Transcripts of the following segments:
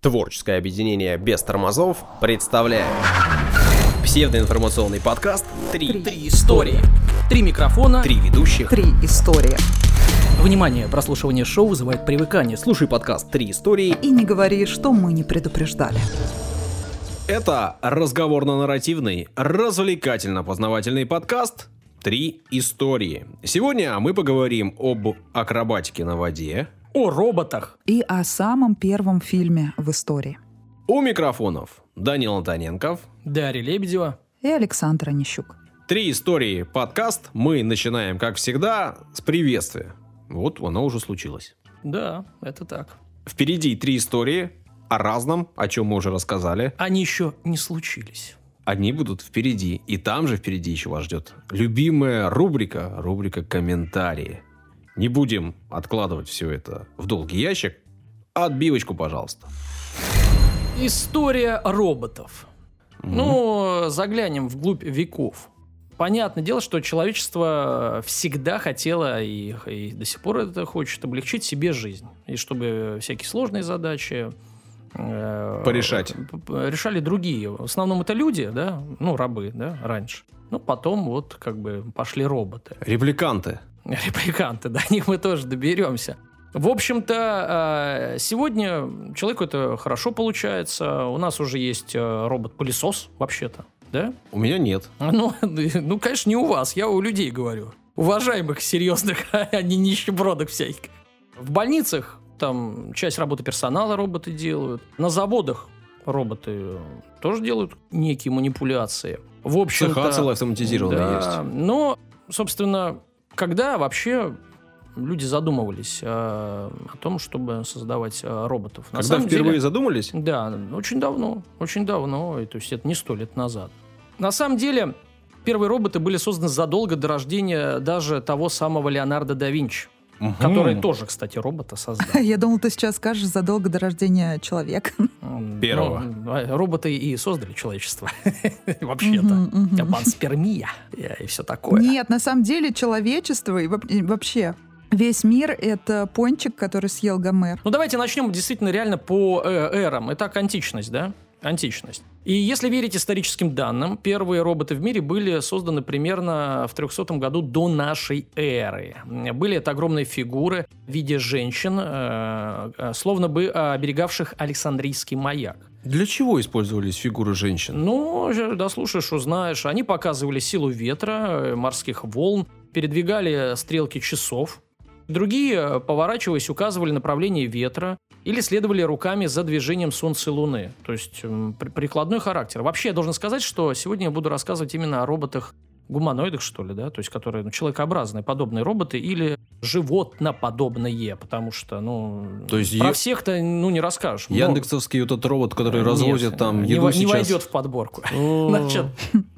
Творческое объединение без тормозов представляет псевдоинформационный подкаст «Три, Три истории. Три микрофона. Три ведущих». Три истории. Внимание, прослушивание шоу вызывает привыкание. Слушай подкаст «Три истории». И не говори, что мы не предупреждали. Это разговорно-нарративный, развлекательно-познавательный подкаст «Три истории». Сегодня мы поговорим об акробатике на воде, О роботах. И о самом первом фильме в истории. у микрофонов Данил Антоненков. Дарья Лебедева. И Александр Онищук. «Три истории» подкаст мы начинаем, как всегда, с приветствия. Вот оно уже случилось. Да, это так. Впереди три истории о разном, о чем мы уже рассказали. Они еще не случились. Они будут впереди. И там же впереди еще вас ждет любимая рубрика, рубрика «Комментарии». Не будем откладывать все это в долгий ящик. Отбивочку, пожалуйста. История роботов. Ну, заглянем вглубь веков. Понятное дело, что человечество всегда хотело и, и до сих пор это хочет облегчить себе жизнь. И чтобы всякие сложные задачи э, Порешать. решали другие. В основном это люди, да, ну, рабы, да, раньше. Ну, потом вот как бы пошли роботы. Репликанты. Репликанты, до них мы тоже доберемся. В общем-то, э, сегодня человеку это хорошо получается. У нас уже есть э, робот-пылесос, вообще-то, да? У меня нет. Ну, ну, конечно, не у вас, я у людей говорю. Уважаемых, серьезных, а не нищебродок всяких. В больницах там часть работы персонала роботы делают. На заводах роботы тоже делают некие манипуляции. В общем Цеха целая автоматизированная да, есть. Но, собственно, когда вообще люди задумывались э, о том, чтобы создавать э, роботов? На Когда впервые деле- задумались, да, очень давно, очень давно, и, то есть это не сто лет назад. На самом деле, первые роботы были созданы задолго до рождения даже того самого Леонардо да Винчи, который Мгм. тоже, кстати, робота создал. Я думал, ты сейчас скажешь задолго до рождения человека. М, Первого. ну, а, роботы и создали человечество. Вообще-то. Панспермия и все такое. Нет, на самом деле человечество и вообще весь мир — это пончик, который съел Гомер. Ну, давайте начнем действительно реально по э, эрам. Итак, античность, да? Античность. И если верить историческим данным, первые роботы в мире были созданы примерно в 300 году до нашей эры. Были это огромные фигуры в виде женщин, э, э, словно бы оберегавших Александрийский маяк. для чего использовались фигуры женщин? Ну, дослушаешь, узнаешь. Они показывали силу ветра, э, морских волн, передвигали стрелки часов. Другие, поворачиваясь, указывали направление ветра или следовали руками за движением Солнца и Луны. То есть м, при- прикладной характер. Вообще, я должен сказать, что сегодня я буду рассказывать именно о роботах гуманоидах, что ли, да, то есть которые ну, человекообразные, подобные роботы или животноподобные, потому что, ну, То есть про е- всех-то, ну, не расскажешь. Яндексовский вот этот робот, который Нет, развозит там не, еду не сейчас. войдет в подборку. Значит,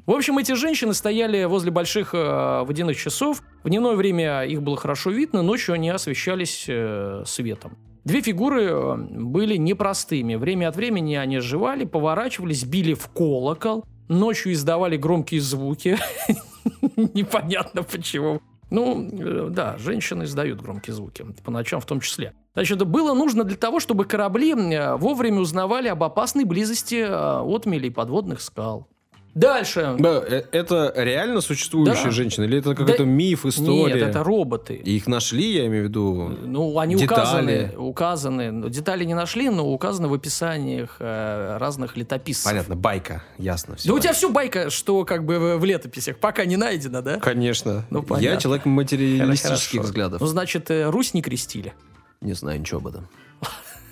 в общем, эти женщины стояли возле больших э, водяных часов. В дневное время их было хорошо видно, ночью они освещались э, светом. Две фигуры э, были непростыми. Время от времени они оживали, поворачивались, били в колокол, ночью издавали громкие звуки. Непонятно почему. Ну, э, да, женщины издают громкие звуки, по ночам в том числе. Значит, было нужно для того, чтобы корабли э, вовремя узнавали об опасной близости отмелей подводных скал. Дальше. Да, э, Это реально существующие Да. женщины? Или это какой-то Да- миф, история? Нет, это роботы. И Их нашли, я имею в виду. Ну, они Детали. указаны, указаны, ну, детали не нашли, но указаны в описаниях э, разных летописцев. Понятно, байка, ясно все. Да у тебя все байка, что как бы в, летописях, пока не найдено, да? Конечно. Ну, я понятно. человек материалистических Хорошо. взглядов. Ну, значит, э, Русь не крестили. Не знаю ничего об этом.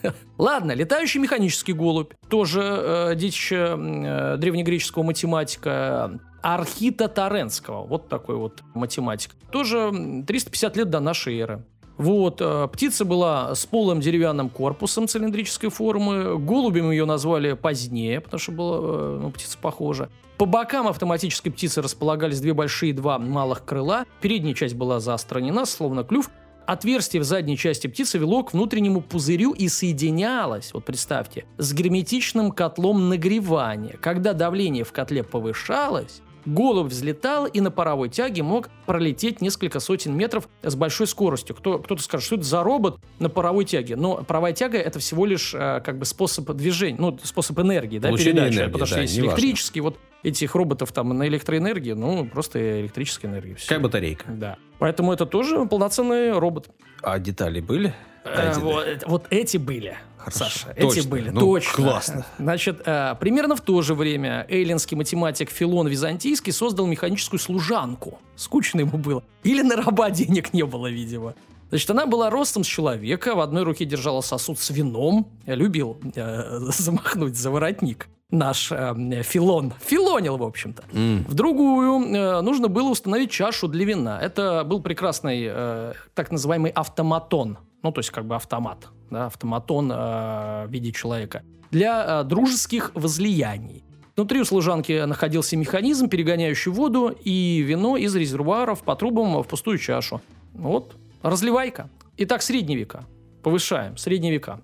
Ладно, летающий механический голубь, тоже э, детище э, древнегреческого математика Архита Таренского, вот такой вот математик. Тоже м, 350 лет до нашей эры. Вот, э, птица была с полым деревянным корпусом цилиндрической формы. Голубем ее назвали позднее, потому что была э, ну, птица похожа. По бокам автоматической птицы располагались две большие и два малых крыла. Передняя часть была заостренена, словно клюв. Отверстие в задней части птицы вело к внутреннему пузырю и соединялось, вот представьте, с герметичным котлом нагревания. Когда давление в котле повышалось, Голубь взлетал и на паровой тяге мог пролететь несколько сотен метров с большой скоростью. Кто, кто-то скажет, что это за робот на паровой тяге? Но паровая тяга это всего лишь э, как бы способ движения, ну, способ энергии, да, Получение передачи. энергии, потому да, что есть электрический, вот этих роботов там на электроэнергии, ну, просто электрическая энергия. всё. Какая батарейка? Да. Поэтому это тоже полноценный робот. А детали были? Э, вот, вот эти были. Хорошо. Саша, Точно. эти были, Ну, точно. классно. Значит, э, примерно в то же время эллинский математик Филон Византийский создал механическую служанку. Скучно ему было. Или на раба денег не было, видимо. Значит, она была ростом с человека, в одной руке держала сосуд с вином. Я любил э, замахнуть за воротник. Наш э, Филон. Филонил, в общем-то. М. В другую э, нужно было установить чашу для вина. Это был прекрасный э, так называемый автоматон. Ну, то есть как бы автомат. Да, автоматон э, в виде человека. Для э, дружеских возлияний. Внутри у служанки находился механизм, перегоняющий воду и вино из резервуаров по трубам в пустую чашу. Вот, разливайка. Итак, средние века. Повышаем, средние века.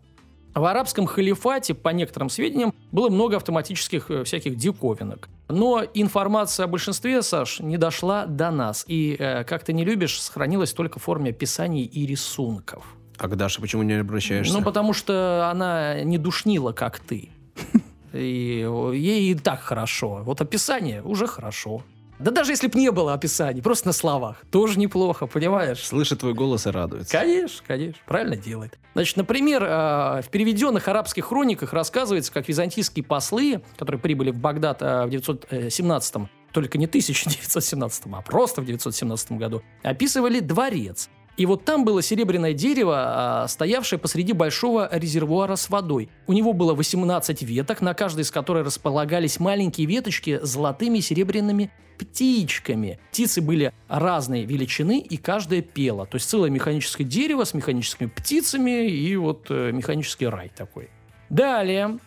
В арабском халифате, по некоторым сведениям, было много автоматических э, всяких диковинок. Но информация о большинстве, Саш, не дошла до нас. И, э, как ты не любишь, сохранилась только в форме описаний и рисунков. А к Даше почему не обращаешься? Ну, потому что она не душнила, как ты. И ей и так хорошо. Вот описание уже хорошо. Да даже если бы не было описаний, просто на словах, тоже неплохо, понимаешь? Слышит твой голос и радуется. Конечно, конечно, правильно делает. Значит, например, э, в переведенных арабских хрониках рассказывается, как византийские послы, которые прибыли в Багдад э, в 917 только не 1917, а просто в 917 году, описывали дворец. И вот там было серебряное дерево, а, стоявшее посреди большого резервуара с водой. У него было 18 веток, на каждой из которых располагались маленькие веточки с золотыми серебряными птичками. Птицы были разной величины, и каждая пела. То есть целое механическое дерево с механическими птицами и вот э, механический рай такой. Далее.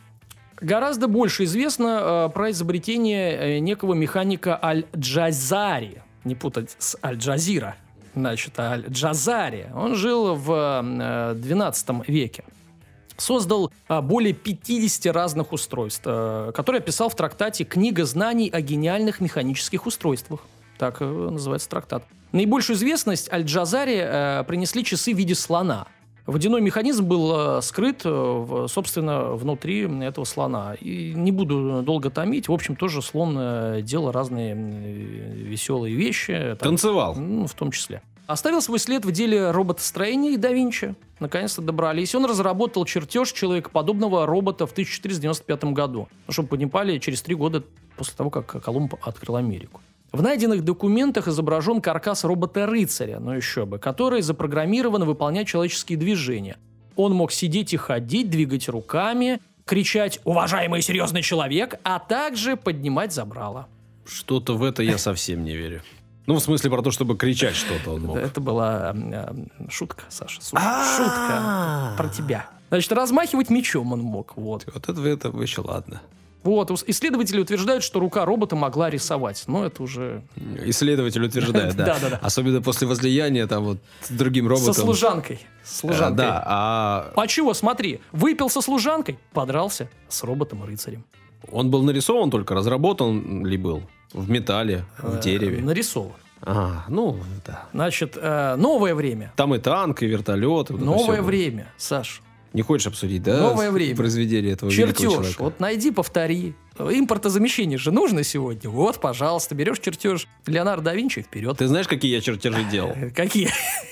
Гораздо больше известно э, про изобретение э, некого механика Аль-Джазари. Не путать с Аль-Джазира. Значит, Аль-Джазари. Он жил в э, 12 веке. Создал а, более 50 разных устройств, э, которые описал в трактате «Книга знаний о гениальных механических устройствах». Так э, называется трактат. Наибольшую известность Аль-Джазари э, принесли часы в виде слона. Водяной механизм был э, скрыт, э, собственно, внутри этого слона. И не буду долго томить. В общем, тоже слон э, делал разные э, веселые вещи. Там, Танцевал. ну, в том числе. Оставил свой след в деле роботостроения и да Винчи. Наконец-то добрались. Он разработал чертеж человекоподобного робота в 1495 году. Ну, чтобы вы понимали, через три года после того, как Колумб открыл Америку. В найденных документах изображен каркас робота-рыцаря, ну еще бы, который запрограммирован выполнять человеческие движения. Он мог сидеть и ходить, двигать руками, кричать «Уважаемый серьезный человек!», а также поднимать забрало. Что-то в это я совсем не верю. Ну, в смысле, про то, чтобы кричать что-то он мог. Это, была э, шутка, Саша. Шутка про тебя. Значит, размахивать мечом он мог. Вот. Вот это, это еще ладно. Вот. Исследователи утверждают, что рука робота могла рисовать. Но это уже Исследователь утверждает, да. Особенно после возлияния там вот с другим роботом. со служанкой. С Э, служанкой. Да, а А чего, смотри, выпил со служанкой, подрался с роботом-рыцарем. он был нарисован только, разработан ли был? В металле, в Э, дереве. Нарисован. А, ну, да. Значит, э, новое время. Там и танк, и вертолет. вот Новое время, Саш. Не хочешь обсудить, да? Новое время. Произведение этого Чертеж. Вот найди, повтори. Импортозамещение же нужно сегодня. Вот, пожалуйста, берешь чертеж Леонардо да Винчи вперед. Ты знаешь, какие я чертежи делал? Э, Какие?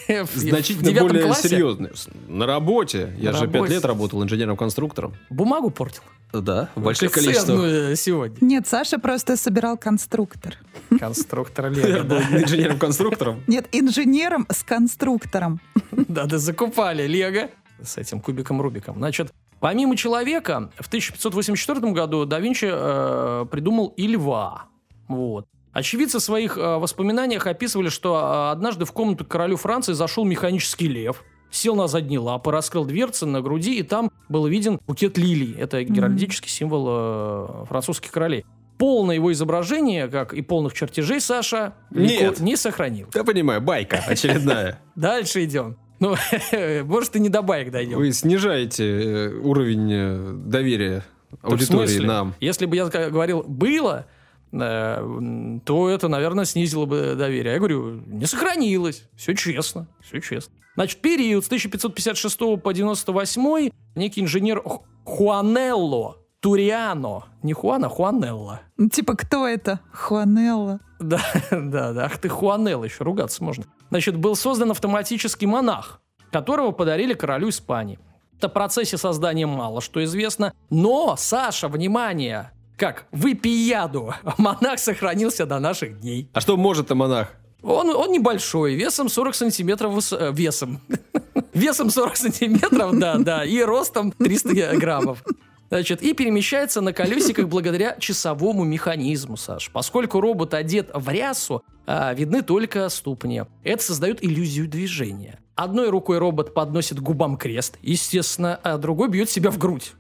Значительно более классе? серьезные. На работе. Я На же пять работе. лет работал инженером-конструктором. Бумагу портил. Да, в больших количествах. ценную сегодня. Нет, Саша просто собирал конструктор. Конструктор Я Лего, был да. инженером-конструктором. Нет, инженером с конструктором. Да, да, закупали Лего с этим кубиком Рубиком. Значит, помимо человека, в 1584 году да Винчи э, придумал и льва. Вот. Очевидцы в своих э, воспоминаниях описывали, что э, однажды в комнату к королю Франции зашел механический лев, сел на задние лапы, раскрыл дверцы на груди, и там был виден букет лилий. Это геральдический символ э, французских королей. Полное его изображение, как и полных чертежей, Саша Нет. Не сохранил. Я понимаю, байка очередная. Дальше идем. Ну, может, и не до баек дойдем. Вы снижаете э, уровень э, доверия аудитории нам. Если бы я говорил «было», э, то это, наверное, снизило бы доверие. Я говорю, не сохранилось. Все честно, все честно. Значит, период с 1556 по 98 некий инженер Ху- Хуанелло Туриано, не Хуана, Хуанелло. Ну, Типа, кто это? Хуанелла. Да, да, да. Ах ты Хуанелло, еще ругаться можно. Значит, был создан автоматический монах, которого подарили королю Испании. О процессе создания мало что известно. Но, Саша, внимание! Как? Выпей яду. Монах сохранился до наших дней. А что может-то монах? Он, он небольшой, весом 40 сантиметров выс- э, весом. Весом 40 сантиметров, да, да, и ростом 300 граммов. Значит, и перемещается на колесиках благодаря часовому механизму, Саш. Поскольку робот одет в рясу, а, видны только ступни. Это создает иллюзию движения. Одной рукой робот подносит к губам крест, естественно, а другой бьет себя в грудь.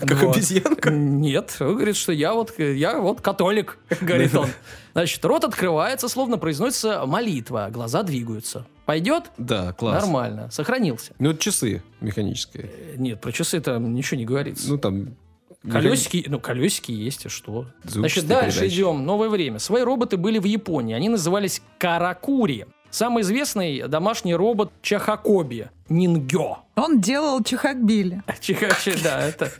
Как Вот. обезьянка? Нет, он говорит, что я вот, я вот католик, говорит он. Значит, рот открывается, словно произносится молитва, глаза двигаются. Пойдет? Да, класс. Нормально, сохранился. Ну, это часы механические. Э, Нет, про часы там ничего не говорится. Ну, там... Колесики, ну, колесики есть, и что? Значит, Звуковые дальше передачи. идем. Новое время. Свои роботы были в Японии. Они назывались Каракури. Самый известный домашний робот Чахакоби. Нингё. Он делал чехакбили. Чихачи, да, это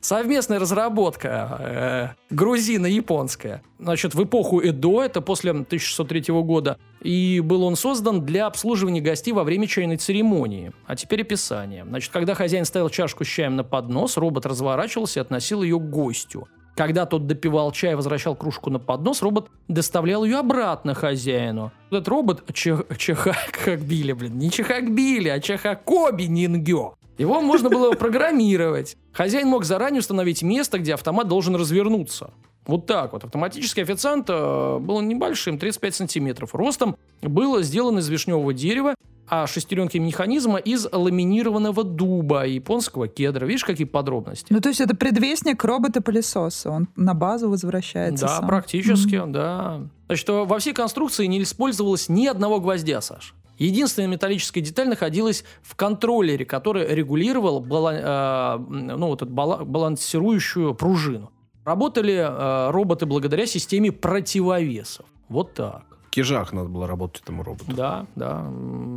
совместная разработка э, грузино-японская. Значит, в эпоху Эдо, это после 1603 года, и был он создан для обслуживания гостей во время чайной церемонии. А теперь описание. Значит, когда хозяин ставил чашку с чаем на поднос, робот разворачивался и относил ее к гостю. Когда тот допивал чай и возвращал кружку на поднос, робот доставлял ее обратно хозяину. Этот робот Чех- Чехакбили, блин, не Чехакбили, а Чехакоби Нингё. Его можно было программировать. Хозяин мог заранее установить место, где автомат должен развернуться. Вот так вот. Автоматический официант э, был небольшим, 35 сантиметров. Ростом был сделан из вишневого дерева, а шестеренки механизма из ламинированного дуба и японского кедра. Видишь, какие подробности? Ну, то есть это предвестник робота-пылесоса. Он на базу возвращается Да, сам. практически, Мгм. да. Значит, во всей конструкции не использовалось ни одного гвоздя, Саш. Единственная металлическая деталь находилась в контроллере, который регулировал бала- э, ну, вот эту бала- балансирующую пружину. Работали э, роботы благодаря системе противовесов. Вот так. В кижах надо было работать этому роботу. Да, да,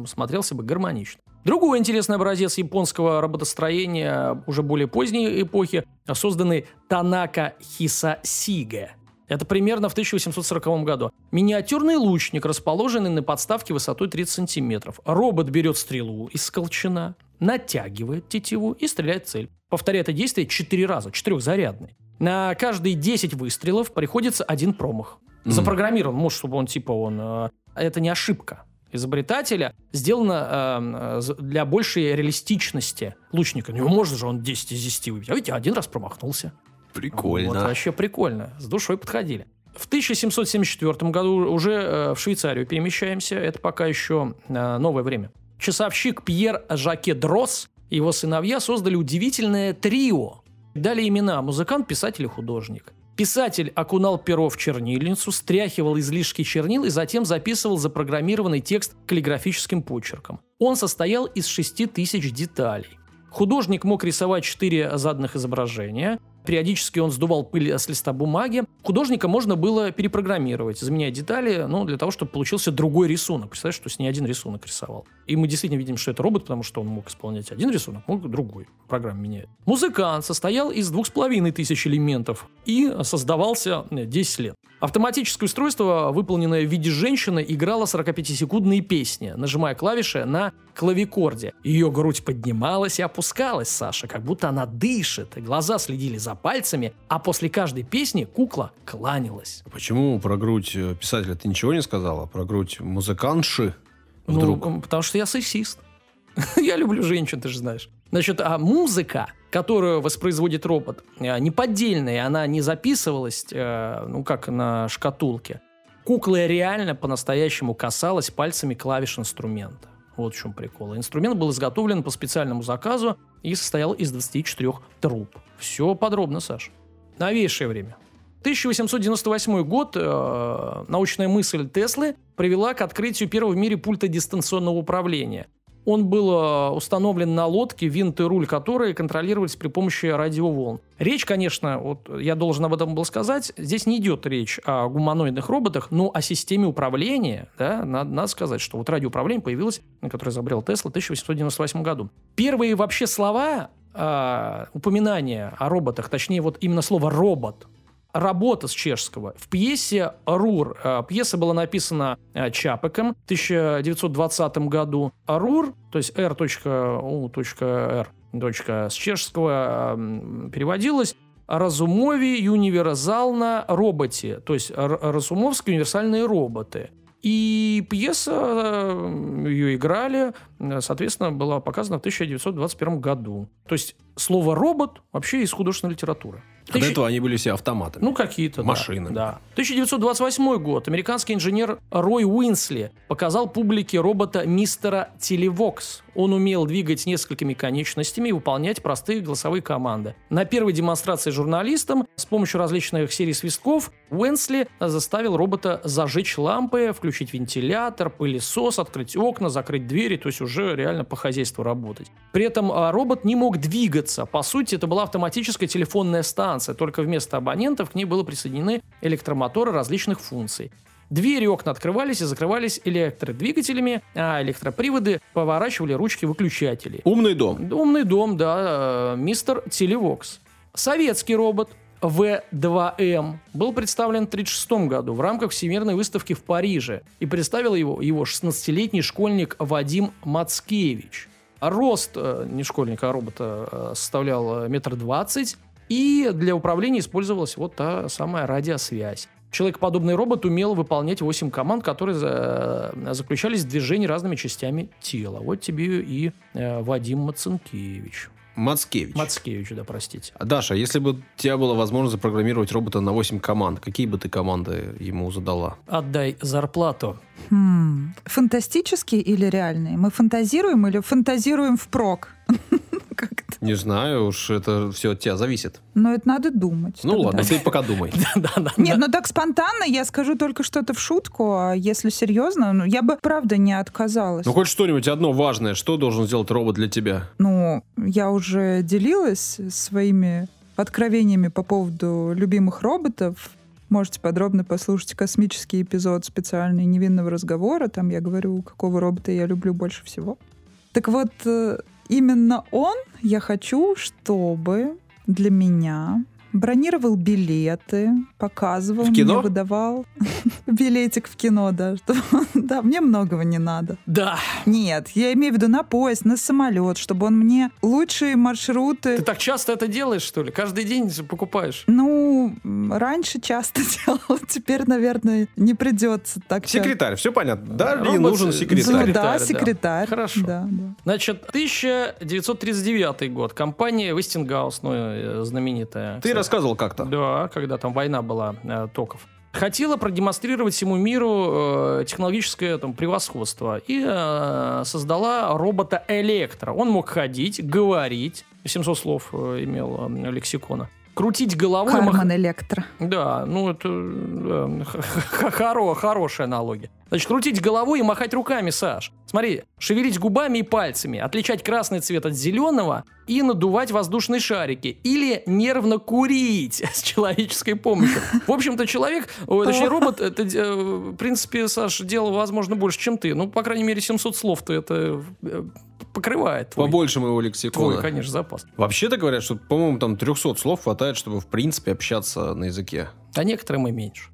смотрелся бы гармонично. Другой интересный образец японского роботостроения уже более поздней эпохи, созданный Танака Хисасиге. Это примерно в 1840 году. Миниатюрный лучник, расположенный на подставке высотой 30 сантиметров. Робот берет стрелу из колчана, натягивает тетиву и стреляет в цель. Повторяет это действие 4 раза, четырехзарядный. На каждые 10 выстрелов приходится один промах. Мгм. Запрограммирован, может, чтобы он типа он... э, Это не ошибка изобретателя, сделано э, для большей реалистичности лучника. Не может же он 10 из 10 выбить. А видите, один раз промахнулся. Прикольно. Вот, вообще прикольно. С душой подходили. В 1774 году уже э, в Швейцарию перемещаемся. Это пока еще э, новое время. Часовщик Пьер Жаке Дрос и его сыновья создали удивительное трио. Дали имена музыкант, писатель и художник. Писатель окунал перо в чернильницу, стряхивал излишки чернил и затем записывал запрограммированный текст каллиграфическим почерком. Он состоял из 6000 деталей. Художник мог рисовать четыре заданных изображения. Периодически он сдувал пыль с листа бумаги. Художника можно было перепрограммировать, заменяя детали, ну, для того, чтобы получился другой рисунок. Представляешь, что с не один рисунок рисовал. И мы действительно видим, что это робот, потому что он мог исполнять один рисунок, мог другой. Программа меняет. Музыкант состоял из двух с половиной тысяч элементов и создавался э, 10 лет. Автоматическое устройство, выполненное в виде женщины, играло 45-секундные песни, нажимая клавиши на клавикорде. Ее грудь поднималась и опускалась, Саша, как будто она дышит. Глаза следили за пальцами, а после каждой песни кукла кланялась. Почему про грудь э, писателя ты ничего не сказала? Про грудь музыкантши? Вдруг? Ну, потому что я сексист. я люблю женщин, ты же знаешь. Значит, а музыка, которую воспроизводит робот, э, не поддельная, она не записывалась, э, ну, как на шкатулке. Кукла реально по-настоящему касалась пальцами клавиш инструмента. Вот в чем прикол. Инструмент был изготовлен по специальному заказу и состоял из 24 труб. Все подробно, Саш. Новейшее время. 1898 год э, научная мысль Теслы привела к открытию первого в мире пульта дистанционного управления. Он был э, установлен на лодке, винт и руль которой контролировались при помощи радиоволн. Речь, конечно, вот я должен об этом был сказать, здесь не идет речь о гуманоидных роботах, но о системе управления, да, надо, надо сказать, что вот радиоуправление появилось, которое изобрел Тесла в 1898 году. Первые вообще слова э, упоминания о роботах, точнее вот именно слово «робот», работа с чешского. В пьесе «Рур». Э, пьеса была написана э, Чапеком в 1920 году. «Рур», то есть R.U.R. с чешского э, переводилась «Разумові юниверзална роботи», то есть «Разумовские универсальные роботы». И пьеса, ее играли, соответственно, была показана в 1921 году. То есть слово «робот» вообще из художественной литературы. До Тысяч... этого они были все автоматами. Ну, какие-то, Машины. Да, да. 1928 год. Американский инженер Рой Уинсли показал публике робота мистера Телевокс. Он умел двигать несколькими конечностями и выполнять простые голосовые команды. На первой демонстрации журналистам с помощью различных серий свистков Уинсли заставил робота зажечь лампы, включить вентилятор, пылесос, открыть окна, закрыть двери, то есть уже реально по хозяйству работать. При этом а, робот не мог двигаться. По сути, это была автоматическая телефонная станция, только вместо абонентов к ней были присоединены электромоторы различных функций. Двери окна открывались и закрывались электродвигателями, а электроприводы поворачивали ручки выключателей. Умный дом. Умный дом, да, э, мистер Телевокс. Советский робот В2М был представлен в 1936 году в рамках Всемирной выставки в Париже и представил его его 16-летний школьник Вадим Мацкевич. Рост э, не школьника, а робота э, составлял метр двадцать, и для управления использовалась вот та самая радиосвязь. Человекоподобный робот умел выполнять 8 команд, которые за, заключались в движении разными частями тела. Вот тебе и э, Вадим Мацинкевич. Мацкевич. Мацкевич, да, простите. А, Даша, если бы у тебя была возможность запрограммировать робота на 8 команд, какие бы ты команды ему задала? Отдай зарплату. Хм, фантастические или реальные? Мы фантазируем или фантазируем впрок? Не знаю, уж это все от тебя зависит. Но это надо думать. Ну тогда. ладно, ты пока думай. Нет, ну так спонтанно я скажу только что-то в шутку, а если серьезно, ну я бы правда не отказалась. Ну хоть что-нибудь одно важное, что должен сделать робот для тебя? Ну, я уже делилась своими откровениями по поводу любимых роботов. Можете подробно послушать космический эпизод специальный невинного разговора. Там я говорю, какого робота я люблю больше всего. Так вот, э, именно он, я хочу, чтобы для меня бронировал билеты, показывал, в кино? мне выдавал билетик в кино, да. Что, да, мне многого не надо. Да. Нет, я имею в виду на поезд, на самолет, чтобы он мне лучшие маршруты... Ты так часто это делаешь, что ли? Каждый день покупаешь? Ну, раньше часто делал, теперь, наверное, не придется так Секретарь, все понятно. Да, мне нужен секретарь. Ну, да, секретарь. Хорошо. Да, да. Значит, 1939 год. Компания Westinghouse, ну, э, знаменитая. Ты рассказывал как-то. Да, когда там война была, э, токов хотела продемонстрировать всему миру э, технологическое там, превосходство и э, создала робота Электро. Он мог ходить, говорить, 700 слов э, имел э, лексикона крутить головой. Карман мах... Электро. Да, ну это да, хоро, хорошая аналогия. Значит, крутить головой и махать руками, Саш. Смотри, шевелить губами и пальцами, отличать красный цвет от зеленого и надувать воздушные шарики. Или нервно курить с человеческой помощью. В общем-то, человек, точнее, робот, это, э, в принципе, Саш, делал, возможно, больше, чем ты. Ну, по крайней мере, 700 слов-то это э, покрывает. Твой, Побольше моего лексикона. Твой, конечно, запас. Вообще-то говорят, что, по-моему, там 300 слов хватает, чтобы, в принципе, общаться на языке. А некоторым и меньше.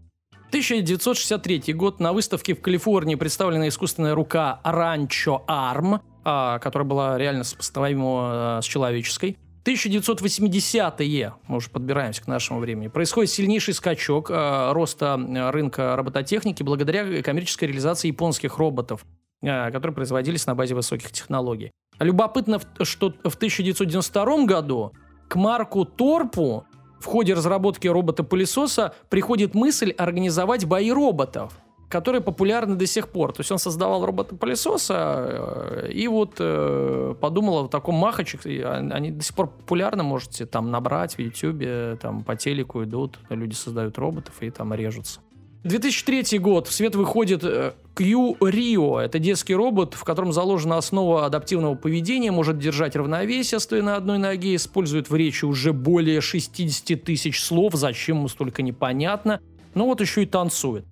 1963 год на выставке в Калифорнии представлена искусственная рука Ранчо Арм, а, которая была реально сопоставима а, с человеческой. 1980-е, мы уже подбираемся к нашему времени, происходит сильнейший скачок э, роста рынка робототехники благодаря коммерческой реализации японских роботов. Э, которые производились на базе высоких технологий. Любопытно, что в 1992 году к Марку Торпу в ходе разработки робота-пылесоса приходит мысль организовать бои роботов, которые популярны до сих пор. То есть он создавал робота-пылесоса э, и вот э, подумал о таком махаче. Они до сих пор популярны, можете там набрать в Ютьюбе, там по телеку идут, люди создают роботов и там режутся. 2003 год. В свет выходит э, Q Rio. Это детский робот, в котором заложена основа адаптивного поведения, может держать равновесие, стоя на одной ноге, использует в речи уже более 60 тысяч слов, зачем ему столько непонятно. Ну вот еще и танцует.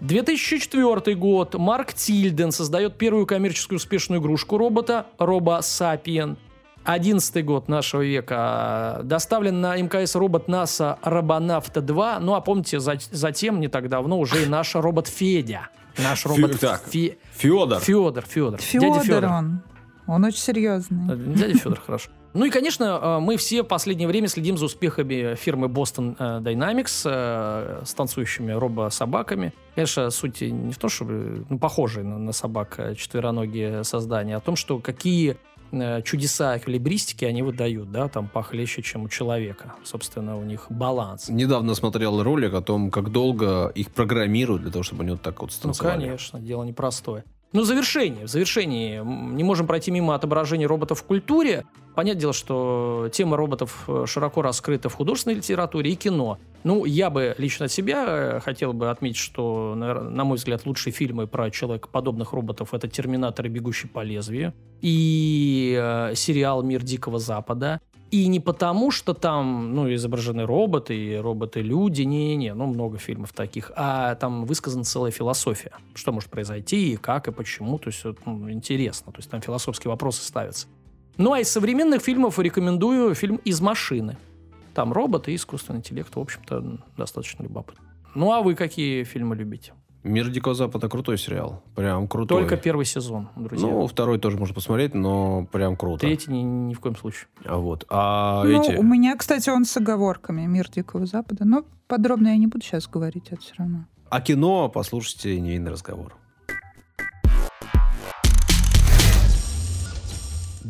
2004 год. Марк Тильден создает первую коммерческую успешную игрушку робота Робо Сапиен. 11 год нашего века. Доставлен на МКС робот НАСА Робонавта-2. Ну, а помните, за- затем, не так давно, уже и наш робот Федя. Наш робот так. Фе- Федор. Федор, Федор. Федор, Дядя Федор. он. Он очень серьезный. Э, Дядя Федор, хорошо. Ну и, конечно, э, мы все в последнее время следим за успехами фирмы Boston э, Dynamics с танцующими робо-собаками. Конечно, суть не в том, чтобы ну, похожие на, на собак четвероногие создания, а в том, что какие чудеса эквилибристики они выдают, да, там похлеще, чем у человека. Собственно, у них баланс. Недавно смотрел ролик о том, как долго их программируют для того, чтобы они вот так вот Ну, станцевали. конечно, дело непростое. Ну, в завершении, в завершении, не можем пройти мимо отображения роботов в культуре. Понятное дело, что тема роботов э, широко раскрыта в художественной литературе и кино. Ну, я бы лично от себя э, хотел бы отметить, что, на мой взгляд, лучшие фильмы про человекоподобных роботов — это «Терминатор» и «Бегущий по лезвию», и э, сериал «Мир Дикого Запада». И не потому, что там, ну, изображены роботы и роботы-люди, не-не-не, ну, много фильмов таких, а там высказана целая философия, что может произойти, и как, и почему, то есть, ну, интересно, то есть там философские вопросы ставятся. Ну, а из современных фильмов рекомендую фильм «Из машины». Там роботы и искусственный интеллект, в общем-то, достаточно любопытно. Ну, а вы какие фильмы любите? Мир Дикого Запада крутой сериал. Прям крутой. Только первый сезон, друзья. Ну, второй тоже можно посмотреть, но прям круто. Третий ни, ни в коем случае. А вот. А Ну, эти... у меня, кстати, он с оговорками «Мир Дикого Запада». Но подробно я не буду сейчас говорить, это все равно. А кино послушайте невинный разговор.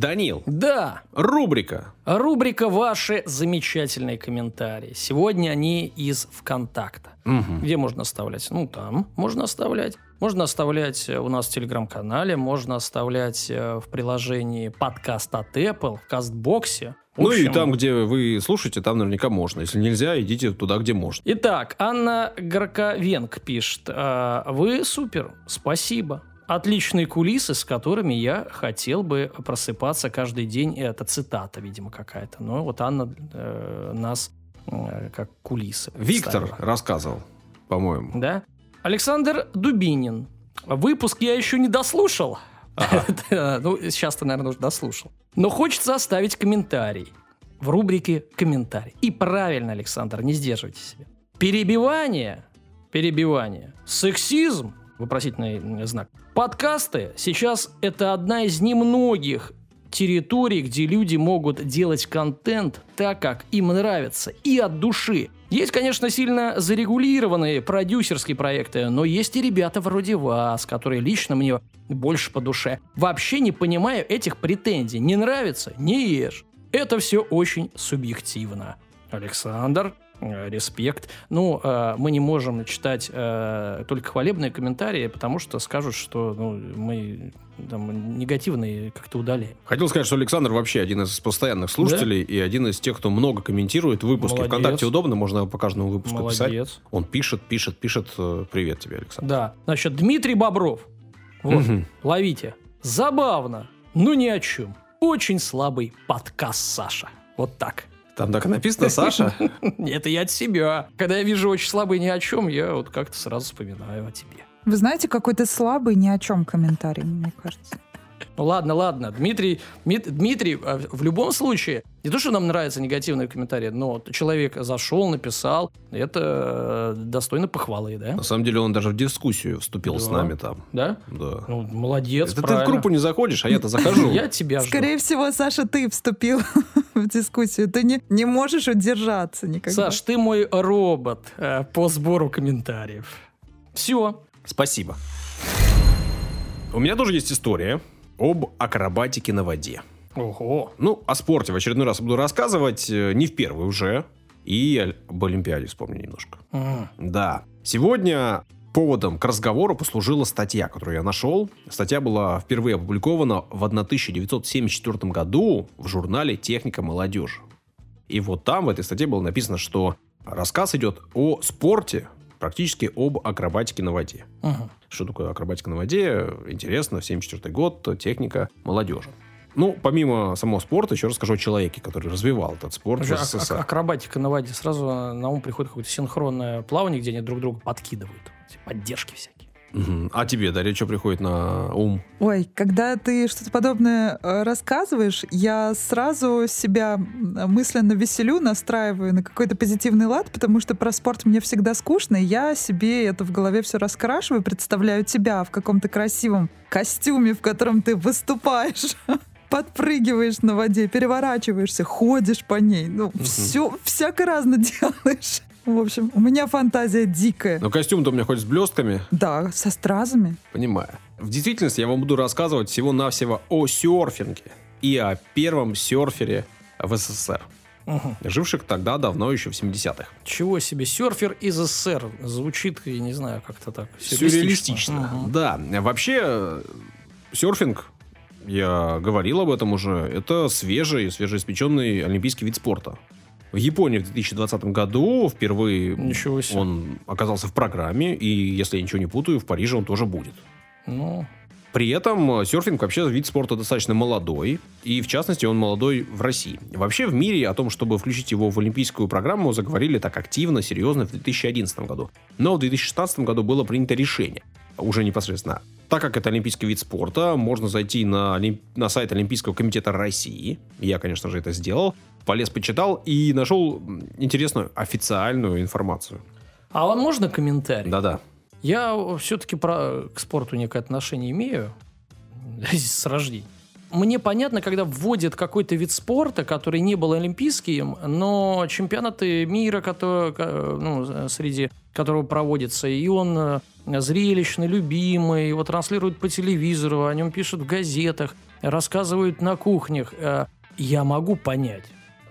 Данил, Да, рубрика. Рубрика «Ваши замечательные комментарии». Сегодня они из ВКонтакта. Мгм. Где можно оставлять? Ну, там можно оставлять. Можно оставлять э, у нас в Телеграм-канале, можно оставлять э, в приложении подкаст от Apple, в Кастбоксе. В Ну и общем, там, где вы слушаете, там наверняка можно. Если нельзя, идите туда, где можно. Итак, Анна Горковенк пишет. «А, Вы супер, спасибо. Отличные кулисы, с которыми я хотел бы просыпаться каждый день. И Это цитата, видимо, какая-то. Но вот Анна э, нас э, как кулисы. Виктор представила. рассказывал, по-моему. Да? Александр Дубинин. Выпуск я еще не дослушал. Ну, сейчас-то, наверное, уже дослушал. Но хочется оставить комментарий в рубрике «Комментарий». И правильно, Александр, не сдерживайте себя. Перебивание, перебивание, сексизм, вопросительный знак. Подкасты сейчас это одна из немногих территорий, где люди могут делать контент так, как им нравится, и от души. Есть, конечно, сильно зарегулированные продюсерские проекты, но есть и ребята вроде вас, которые лично мне больше по душе. Вообще не понимаю этих претензий. Не нравится? Не ешь. Это все очень субъективно. Александр, респект. Ну, э, мы не можем читать э, только хвалебные комментарии, потому что скажут, что ну, мы там, негативные как-то удаляем. Хотел сказать, что Александр вообще один из постоянных слушателей и один из тех, кто много комментирует выпуски. Молодец. Вконтакте удобно, можно по каждому выпуску писать. Молодец. Он пишет, пишет, пишет. Э, Привет тебе, Александр. Да. Значит, Дмитрий Бобров. Вот, Мгм. ловите. Забавно, но ни о чем. Очень слабый подкаст, Саша. Вот так. Там так и написано, Саша. Это я от себя. Когда я вижу очень слабый ни о чем, я вот как-то сразу вспоминаю о тебе. Вы знаете, какой-то слабый ни о чем комментарий, мне кажется. Ну ладно, ладно. Дмитрий, Мит- Дмитрий, э, в любом случае, не то, что нам нравятся негативные комментарии, но человек зашел, написал, это э, достойно похвалы, да? На самом деле он даже в дискуссию вступил с Да. нами там. Да? Да. Ну, молодец, Это ты в группу не заходишь, а я-то захожу. Я тебя жду. Скорее всего, Саша, ты вступил в дискуссию. Ты не, не можешь удержаться никогда. Саш, ты мой робот э, по сбору комментариев. Все. Спасибо. У меня тоже есть история об акробатике на воде. Ого. Ну, о спорте в очередной раз буду рассказывать, э, не в первый уже. И об Олимпиаде вспомню немножко. М. Да. Сегодня поводом к разговору послужила статья, которую я нашел. Статья была впервые опубликована в 1974 году в журнале «Техника молодежи». И вот там, в этой статье было написано, что рассказ идет о спорте, практически об акробатике на воде. Мгм. Что такое акробатика на воде? Интересно, 74 год, техника молодежи. Ну, помимо самого спорта, еще расскажу о человеке, который развивал этот спорт Уже СССР. ак- акробатика на воде. Сразу на ум приходит какое-то синхронное плавание, где они друг друга подкидывают. Поддержки всякие. А тебе, Дарья, что приходит на ум? Ой, когда ты что-то подобное э, рассказываешь, я сразу себя мысленно веселю, настраиваю на какой-то позитивный лад, потому что про спорт мне всегда скучно, и я себе это в голове все раскрашиваю, представляю тебя в каком-то красивом костюме, в котором ты выступаешь, подпрыгиваешь на воде, переворачиваешься, ходишь по ней. Ну, все, всяко разно делаешь. В общем, у меня фантазия дикая. Ну, костюм-то у меня хоть с блестками, Да, со стразами. понимаю. В действительности я вам буду рассказывать всего-навсего о серфинге и о первом серфере в СССР, Мгм. живших тогда давно еще в 70-х. Чего себе, серфер из СССР. Звучит, я не знаю, как-то так. Сюрреалистично. Мгм. Да, вообще э, серфинг, я говорил об этом уже, это свежий, свежеиспеченный олимпийский вид спорта. В Японии в 2020 году впервые он оказался в программе, и, если я ничего не путаю, в Париже он тоже будет. Ну, При этом э, серфинг вообще вид спорта достаточно молодой, и в частности он молодой в России. Вообще в мире о том, чтобы включить его в олимпийскую программу, заговорили так активно, серьезно в 2011 году. Но в 2016 году было принято решение, уже непосредственно. Так как это олимпийский вид спорта, можно зайти на, на сайт Олимпийского комитета России. Я, конечно же, это сделал. Полез, почитал и нашел интересную официальную информацию. а вам можно комментарий? Да-да. Я все-таки про, к спорту некое отношение имею с рождения. Мне понятно, когда вводят какой-то вид спорта, который не был олимпийским, но чемпионаты мира, которые, ну, среди которого проводится, и он э, зрелищный, любимый, его транслируют по телевизору, о нем пишут в газетах, рассказывают на кухнях. Э, Я могу понять.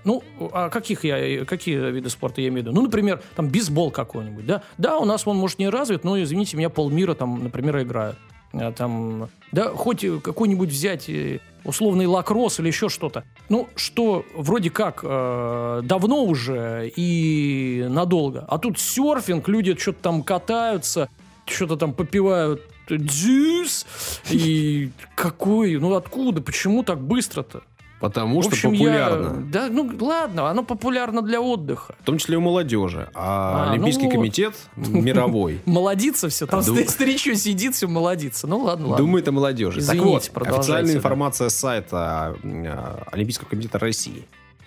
Ну, а каких я, какие виды спорта я имею в виду? Ну, например, там бейсбол какой-нибудь, да? Да, у нас он, может, не развит, но, извините меня, полмира там, например, играют. А Там, да, хоть какой-нибудь взять э, условный лакросс или еще что-то. Ну, что вроде как э, давно уже и надолго. А тут серфинг, люди что-то там катаются, что-то там попивают джус. И какой, ну откуда, почему так быстро-то? Потому В что общем, популярно. Я, да, ну ладно, оно популярно для отдыха. В том числе у молодежи. А, А, Олимпийский ну вот. комитет мировой Молодится все, там Ду- старичок сидит, все молодится. Ну ладно, ладно. думает о молодежи. так Извините, вот, продолжайте, официальная информация с сайта э, Олимпийского комитета России.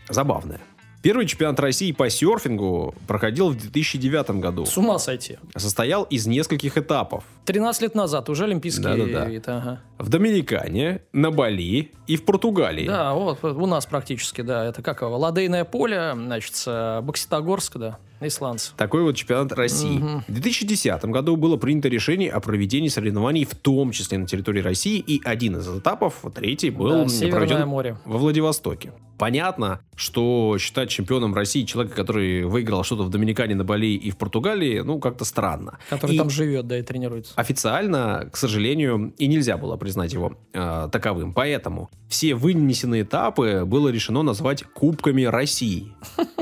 Забавная. Первый чемпионат России по серфингу проходил в 2009 году. С ума сойти. Состоял из нескольких этапов. 13 лет назад уже олимпийский Да-да-да. Ага. В Доминикане, на Бали и в Португалии. Да, вот у нас практически, да. Это как его? Ладейное поле, значит, э, Бокситогорск, да, исландцы. Такой вот чемпионат России. Мгм. В 2010 году было принято решение о проведении соревнований, в том числе на территории России, и один из этапов, третий, был Да, проведен море. во Владивостоке. Понятно, что считать чемпионом России человека, который выиграл что-то в Доминикане, на Бали и в Португалии, ну, как-то странно. Который И там живет, да, и тренируется. Официально, к сожалению, и нельзя было признать его э, таковым. Поэтому все вынесенные этапы было решено назвать Кубками России.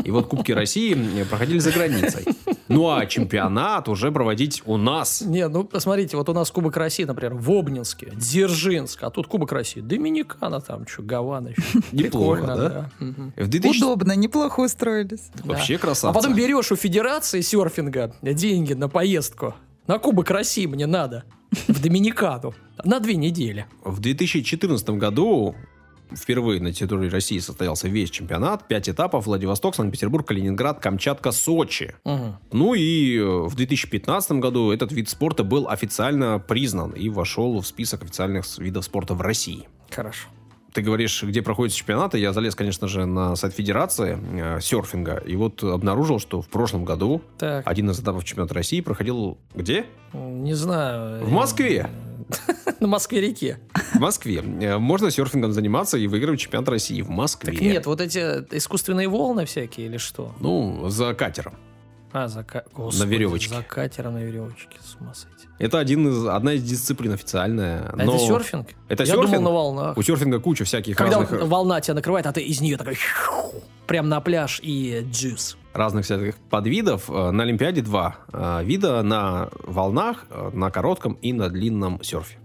И вот Кубки России э, проходили за границей. Ну а чемпионат уже проводить у нас. Не, ну, посмотрите, вот у нас Кубок России, например, в Обнинске, Дзержинск, а тут Кубок России, Доминикана там, что, Гавана еще. Неплохо, да? Мгм. В 2000... Удобно, неплохо устроились. Вообще А красавцы. потом берешь у Федерации серфинга деньги на поездку. На Кубок России мне надо. В Доминикану. На две недели. В 2014 году впервые на территории России состоялся весь чемпионат. Пять этапов. Владивосток, Санкт-Петербург, Калининград, Камчатка, Сочи. Мгм. Ну и э, в 2015 году этот вид спорта был официально признан и вошел в список официальных видов спорта в России. Хорошо. Ты говоришь, где проходят чемпионаты. Я залез, конечно же, на сайт Федерации э, серфинга. И вот обнаружил, что в прошлом году Так, один из этапов чемпионата России проходил где? не знаю. В Москве. На Москве-реке. В Москве. Э, Можно серфингом заниматься и выиграть чемпионат России в Москве. Так нет, вот эти искусственные волны всякие или что? Ну, за катером. А, за, ка- Господи, веревочке. За катером на веревочке, с ума сойти. Это один из, одна из дисциплин официальная. А но это серфинг? Это Я серфинг? думал на волнах. У серфинга куча всяких Когда разных... волна тебя накрывает, а ты из нее такой прям на пляж и джус. разных всяких подвидов. Э, На Олимпиаде два э, вида на волнах, э, на коротком и на длинном серфе.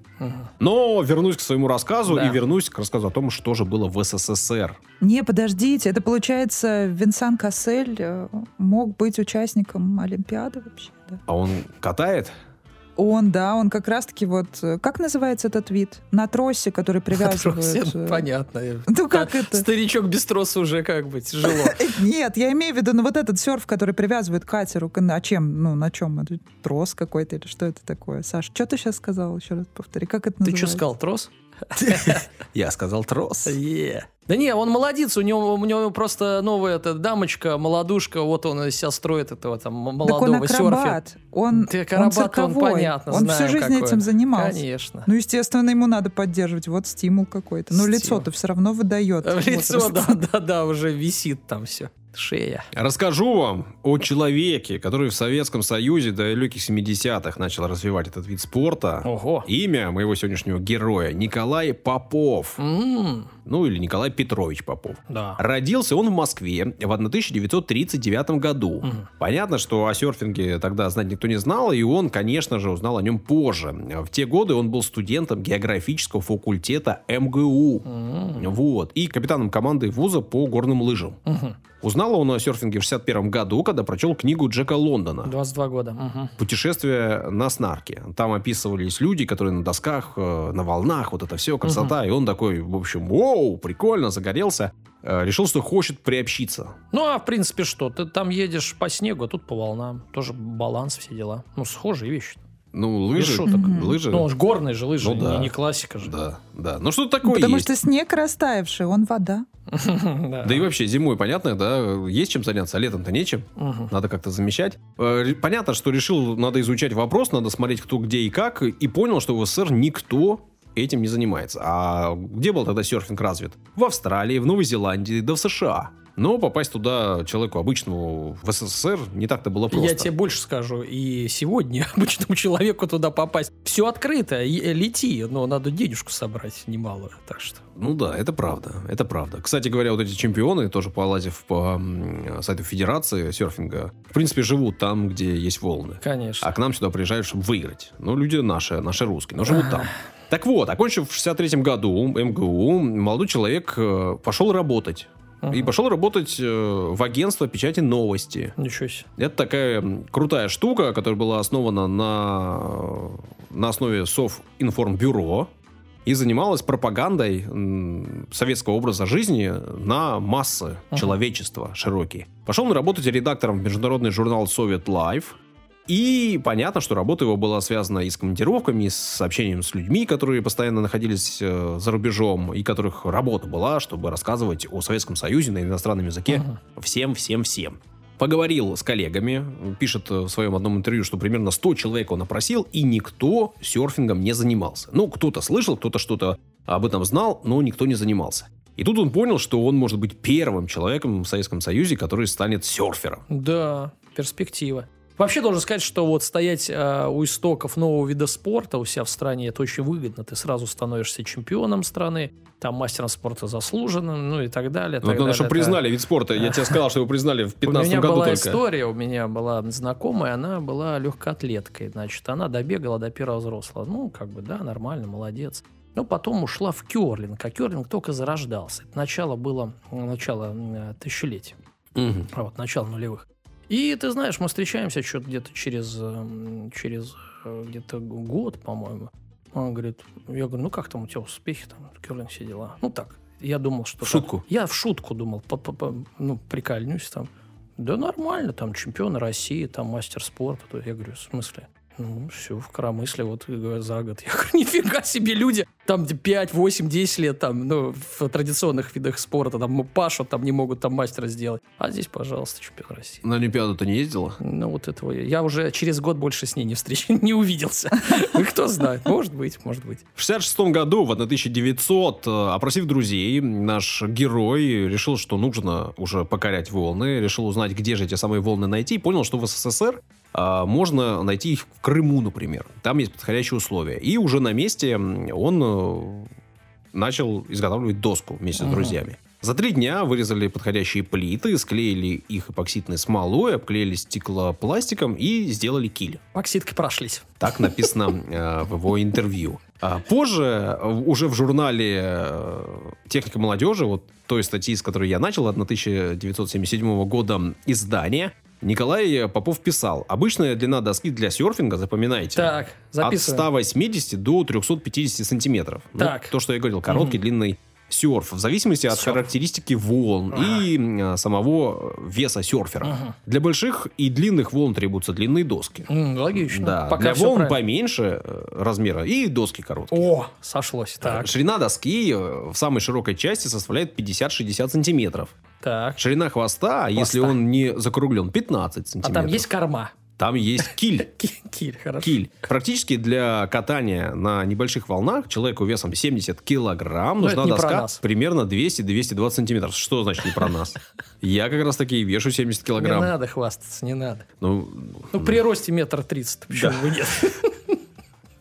Но вернусь к своему рассказу Да. и вернусь к рассказу о том, что же было в СССР. Не, подождите, это получается Винсан Кассель э, мог быть участником Олимпиады вообще, да? А он катает? Он, да, он как раз-таки вот... э, Как называется этот вид? На тросе, который привязывают... Тросе, э, Понятно. Ну как это? Старичок без троса уже как бы тяжело. Нет, я имею в виду, ну вот этот серф, который привязывает к катеру, на чем, ну на чем? Это трос какой-то или что это такое? Саш, что ты сейчас сказал? Еще раз повтори, как это Ты называется? что сказал, трос? Я сказал трос. Да не, он молодец, у него, у него просто новая эта дамочка, молодушка, вот он из себя строит этого там м- Так он молодого акробат. Он, он акробат, он цирковой. понятно, Он всю знаем, жизнь какой этим он. занимался. Конечно. Ну, естественно, ему надо поддерживать. Вот стимул какой-то. Но лицо-то все равно выдает. Лицо, да, да, да, уже висит там все. Шея. Расскажу вам о человеке, который в Советском Союзе до далеких 70-х начал развивать этот вид спорта. Ого. Имя моего сегодняшнего героя Николай Попов. М, Ну, или Николай Петрович Попов. Да. Родился он в Москве в 1939 году. Мгм. Понятно, что о серфинге тогда знать никто не знал, и он, конечно же, узнал о нем позже. В те годы он был студентом географического факультета МГУ. М, Вот. И капитаном команды вуза по горным лыжам. мгм. Узнал он о серфинге в 61 году, когда прочел книгу Джека Лондона 22 года. мгм. «Путешествие на снарке». Там описывались люди, которые на досках, э, на волнах, вот это все, красота. И он такой, в общем, вау, прикольно, загорелся. Э, Решил, что хочет приобщиться. Ну, а в принципе что? Ты там едешь по снегу, а тут по волнам. Тоже баланс, все дела. Ну, схожие вещи. Ну, лыжи, шуток. Мгм. лыжи, Ну, он же горные же лыжи, Ну да. не, не классика же. да, да. Ну, что-то Ну, такое Потому есть. что снег растаявший, он вода. Да. И вообще, зимой, понятно, да, есть чем заняться, а летом-то нечем. Надо как-то замещать. Э, Понятно, что решил, надо изучать вопрос, надо смотреть, кто где и как, и понял, что в СССР никто этим не занимается. А где был тогда серфинг развит? В Австралии, в Новой Зеландии, да в США. Но попасть туда человеку обычному в СССР не так-то было просто. Я тебе больше скажу, и сегодня обычному человеку туда попасть. Все открыто, э, лети, но надо денежку собрать немалую, так что. Ну да, это правда, это правда. Кстати говоря, вот эти чемпионы, тоже полазив по сайту Федерации серфинга, в принципе, живут там, где есть волны. Конечно. А к нам сюда приезжают, чтобы выиграть. Ну, люди наши, наши русские, но живут там. Так вот, окончив в 63 году МГУ, молодой человек э, пошел работать. И Мгм. пошел работать э, в агентство печати новости. Ничего себе. Это такая крутая штука, которая была основана на, на основе Совинформбюро и занималась пропагандой советского образа жизни на массы Ага. человечества широкие. Пошел он работать редактором в международный журнал Soviet Life. И понятно, что работа его была связана и с командировками, и с общением с людьми, которые постоянно находились э, за рубежом, и которых работа была, чтобы рассказывать о Советском Союзе на иностранном языке Мгм. всем, всем, всем. Поговорил с коллегами, пишет э, в своем одном интервью, что примерно 100 человек он опросил, и никто серфингом не занимался. Ну, кто-то слышал, кто-то что-то об этом знал, но никто не занимался. И тут он понял, что он может быть первым человеком в Советском Союзе, который станет серфером. Да, перспектива. Вообще должен сказать, что вот стоять э, у истоков нового вида спорта у себя в стране это очень выгодно. Ты сразу становишься чемпионом страны, там мастером спорта заслуженным, ну и так далее. Вот так надо, чтобы Это- признали вид спорта. Я тебе сказал, что его признали в У 15 меня году была только. история, у меня была знакомая, она была легкоатлеткой, значит, она добегала до первого взрослого. Ну, как бы, да, нормально, молодец. Но потом ушла в керлинг, а керлинг только зарождался. Это начало было, начало э, тысячелетия. А вот начало нулевых. И ты знаешь, мы встречаемся что-то где-то через, эм, через э, где-то год, по-моему. Он говорит, я говорю, ну как там у тебя успехи, там, керлинг, все дела. Ну так, я думал, что... В так. шутку? Я в шутку думал, по- по- по- ну, прикольнусь там. Да нормально, там чемпионы России, там мастер спорта. То Я говорю, в смысле? Ну, все, в коромысле вот за год. Я говорю, нифига себе люди, там 5, 8, 10 лет, там, ну, в традиционных видах спорта, там, пашут, там, не могут там мастера сделать. А здесь, пожалуйста, чемпион России. На Олимпиаду ты не ездила? Ну, вот этого я, я уже через год больше с ней не встреч, не увиделся. Ну, кто знает, может быть, может быть. В 66 году, в 1900, э, опросив друзей, наш герой решил, что нужно уже покорять волны, решил узнать, где же эти самые волны найти, и понял, что в СССР можно найти их в Крыму, например. Там есть подходящие условия. И уже на месте он э, начал изготавливать доску вместе с друзьями. За три дня вырезали подходящие плиты, склеили их эпоксидной смолой, обклеили стеклопластиком и сделали киль. Эпоксидкой прошлись. Так написано э, в его интервью. А позже, э, уже в журнале «Техника молодежи», вот той статьи, с которой я начал, от 1977 года издания, Николай Попов писал, обычная длина доски для серфинга, запоминайте, Так, от записываем. 180 до 350 сантиметров. Ну, Так. то, что я говорил, короткий, длинный серф, в зависимости от Серф. характеристики волн и м, самого веса серфера. Ага. Для больших и длинных волн требуются длинные доски. М, логично. Да, Пока для волн правильно. поменьше э, размера и доски короткие. О, сошлось. Так, Ширина доски э, в самой широкой части составляет 50-60 сантиметров. так. Ширина хвоста, если Хвоста. он не закруглен, 15 А сантиметров. там есть корма. Там есть киль. Ки- Киль, хорошо. Киль. Практически для катания на небольших волнах человеку весом 70 килограмм Ну, нужна не доска примерно 200-220 сантиметров. Что значит не про нас? Я как раз таки вешу 70 Не килограмм. надо хвастаться, не надо. Ну, Ну, при росте метр тридцать, почему бы нет?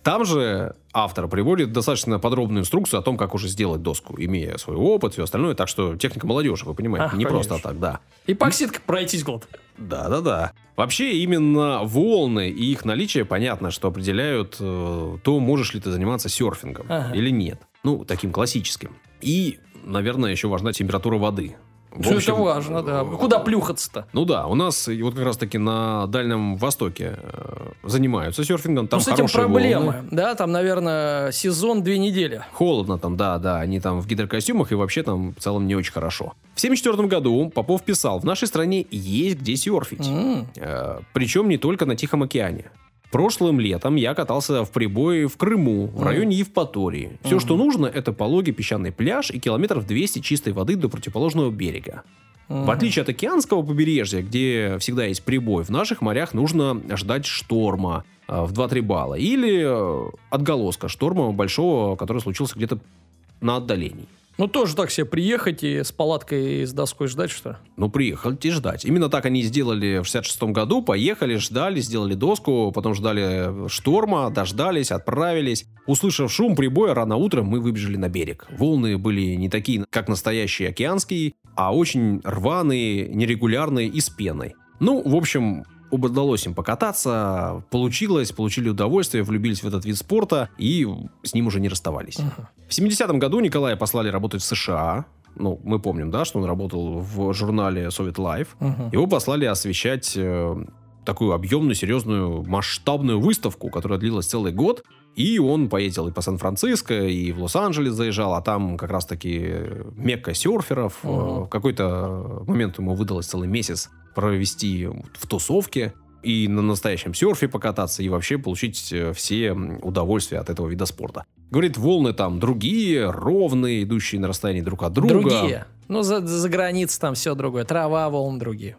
Там же автор приводит достаточно подробную инструкцию о том, как уже сделать доску, имея свой опыт и все остальное. Так что техника молодежи, вы понимаете, А, не конечно. просто так, да. Эпоксидка пройтись год. Да-да-да. Вообще, именно волны и их наличие, понятно, что определяют э, то, можешь ли ты заниматься серфингом Ага. или нет. Ну, таким классическим. И, наверное, еще важна температура воды. В Что это общем, важно, да. э, Куда плюхаться-то? Ну да, у нас вот как раз-таки на Дальнем Востоке э, занимаются серфингом. Там Ну, с этим проблемы. волны. Да, там, наверное, сезон две недели. Холодно там, да, да, они там в гидрокостюмах и вообще там в целом не очень хорошо. В 1974 году Попов писал, в нашей стране есть где серфить. Э, Причем не только на Тихом океане. Прошлым летом я катался в прибое в Крыму, в районе Евпатории. Все, что нужно, это пологий песчаный пляж и километров 200 чистой воды до противоположного берега. В отличие от океанского побережья, где всегда есть прибой, в наших морях нужно ждать шторма э, в 2-3 балла. Или э, отголоска шторма большого, который случился где-то на отдалении. Ну, тоже так себе приехать и с палаткой и с доской ждать, что ли? Ну, приехали и ждать. Именно так они сделали в 66 году. Поехали, ждали, сделали доску, потом ждали шторма, дождались, отправились. Услышав шум прибоя, рано утром мы выбежали на берег. Волны были не такие, как настоящие океанские, а очень рваные, нерегулярные и с пеной. Ну, в общем, удалось им покататься, получилось, получили удовольствие, влюбились в этот вид спорта и с ним уже не расставались. Ага. В 70-м году Николая послали работать в США. Ну, мы помним, да, что он работал в журнале Soviet Life. Мгм. Его послали освещать э, такую объемную, серьезную, масштабную выставку, которая длилась целый год. И он поездил и по Сан-Франциско, и в Лос-Анджелес заезжал, а там как раз-таки мекка серферов. Мгм. В какой-то момент ему выдалось целый месяц провести в тусовке и на настоящем серфе покататься, и вообще получить э, все удовольствия от этого вида спорта. Говорит, волны там другие, ровные, идущие на расстоянии друг от друга. Другие. Ну, за, за границей там все другое. Трава, волн другие.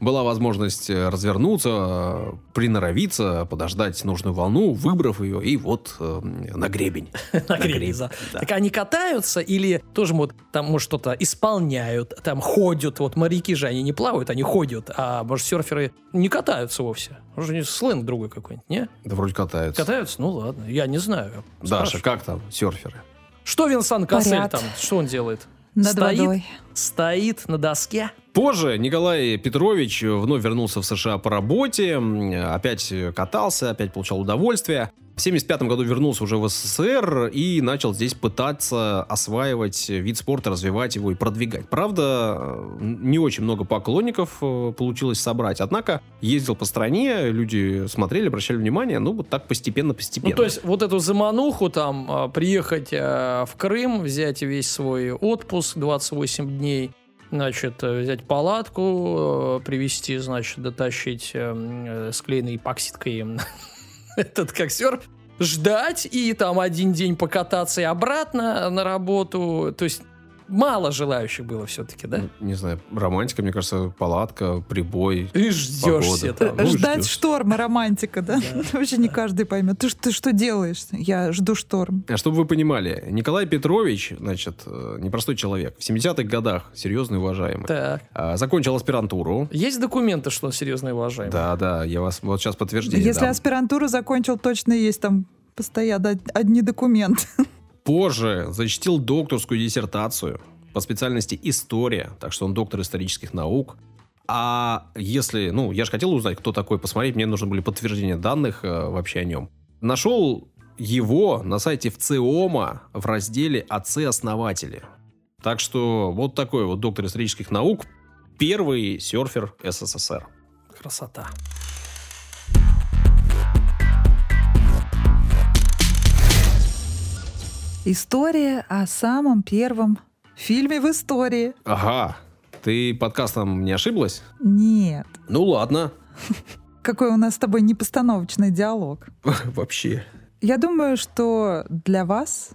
Была возможность э, развернуться, э, приноровиться, подождать нужную волну, выбрав ее, и вот э, на гребень. На гребне, да. Так они катаются или тоже вот там, может, что-то исполняют, там ходят. Вот моряки же, они не плавают, они ходят. А, может, серферы не катаются вовсе. Может, у них сленг другой какой-нибудь, не? Да вроде катаются. Катаются? Ну, ладно. Я не знаю. Даша, как там серферы? Что Винсан Кассель там? Что он делает? Над Стоит? водой. Стоит на доске? Позже Николай Петрович вновь вернулся в США по работе, опять катался, опять получал удовольствие. В 1975 году вернулся уже в СССР и начал здесь пытаться осваивать вид спорта, развивать его и продвигать. Правда, э, не очень много поклонников э, получилось собрать, однако ездил по стране, люди смотрели, обращали внимание, ну вот так постепенно-постепенно. Ну, то есть, вот эту замануху там, а, приехать в Крым, взять весь свой отпуск, 28 дней, значит, взять палатку, э, привезти, значит, дотащить э, э, склеенной эпоксидкой этот как серф, ждать и там один день покататься и обратно на работу. То есть, мало желающих было все-таки, да? Ну, Не знаю, романтика, мне кажется, палатка, прибой. И ждешься Погода. там. Ну, Ждать ждешь. шторма, романтика, да? Да. Вообще не каждый поймет. Ты, ты что делаешь? Я жду шторм. А Чтобы вы понимали, Николай Петрович, значит, э, непростой человек, в 70-х годах серьезный и уважаемый. Так. А, Закончил аспирантуру. Есть документы, что он серьезно и уважаемый? Да, да, я вас вот сейчас подтверждение Если дам. аспирантуру закончил, точно есть там постоянно од- одни документы. Позже защитил докторскую диссертацию по специальности история, так что он доктор исторических наук. А если, ну, я же хотел узнать, кто такой, посмотреть, мне нужны были подтверждения данных э, вообще о нем. Нашел его на сайте ВЦИОМа в разделе «Отцы-основатели». Так что вот такой вот доктор исторических наук, первый серфер СССР. Красота. История о самом первом фильме в истории. Ага, ты подкастом не ошиблась? Нет. Ну ладно. Какой у нас с тобой непостановочный диалог. Вообще. Я думаю, что для вас,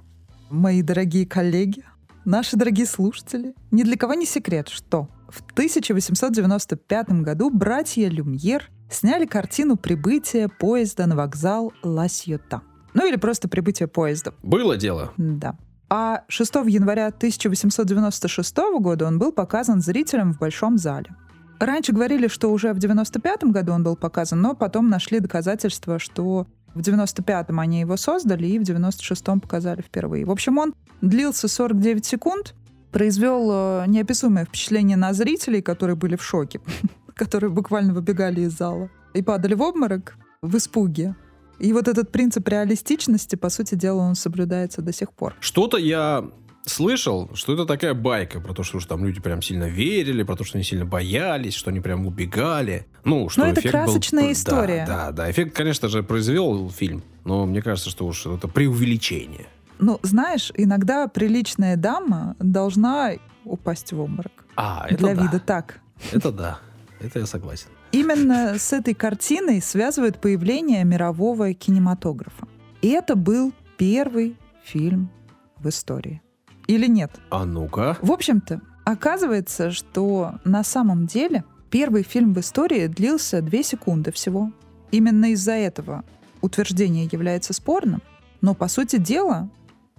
мои дорогие коллеги, наши дорогие слушатели, ни для кого не секрет, что в 1895 году братья Люмьер сняли картину «Прибытие поезда на вокзал Ла-Сьота». Ну или просто «Прибытие поезда». Было дело. Да. А 6 января 1896 года он был показан зрителям в Большом зале. Раньше говорили, что уже в 95 году он был показан, но потом нашли доказательства, что в 95-м они его создали и в 96-м показали впервые. В общем, он длился 49 секунд, произвел э, неописуемое впечатление на зрителей, которые были в шоке, которые буквально выбегали из зала и падали в обморок в испуге. И вот этот принцип реалистичности, по сути дела, он соблюдается до сих пор. Что-то я слышал, что это такая байка про то, что уж там люди прям сильно верили, про то, что они сильно боялись, что они прям убегали. Ну, что Но это красочная был... история. Да, да, да. Эффект, конечно же, произвел фильм, но мне кажется, что уж это преувеличение. Ну, знаешь, иногда приличная дама должна упасть в обморок. А, это Для да. вида так. Это да. Это я согласен. Именно с этой картиной связывают появление мирового кинематографа. И это был первый фильм в истории. Или нет? А ну-ка. В общем-то, оказывается, что на самом деле первый фильм в истории длился две секунды всего. Именно из-за этого утверждение является спорным, но по сути дела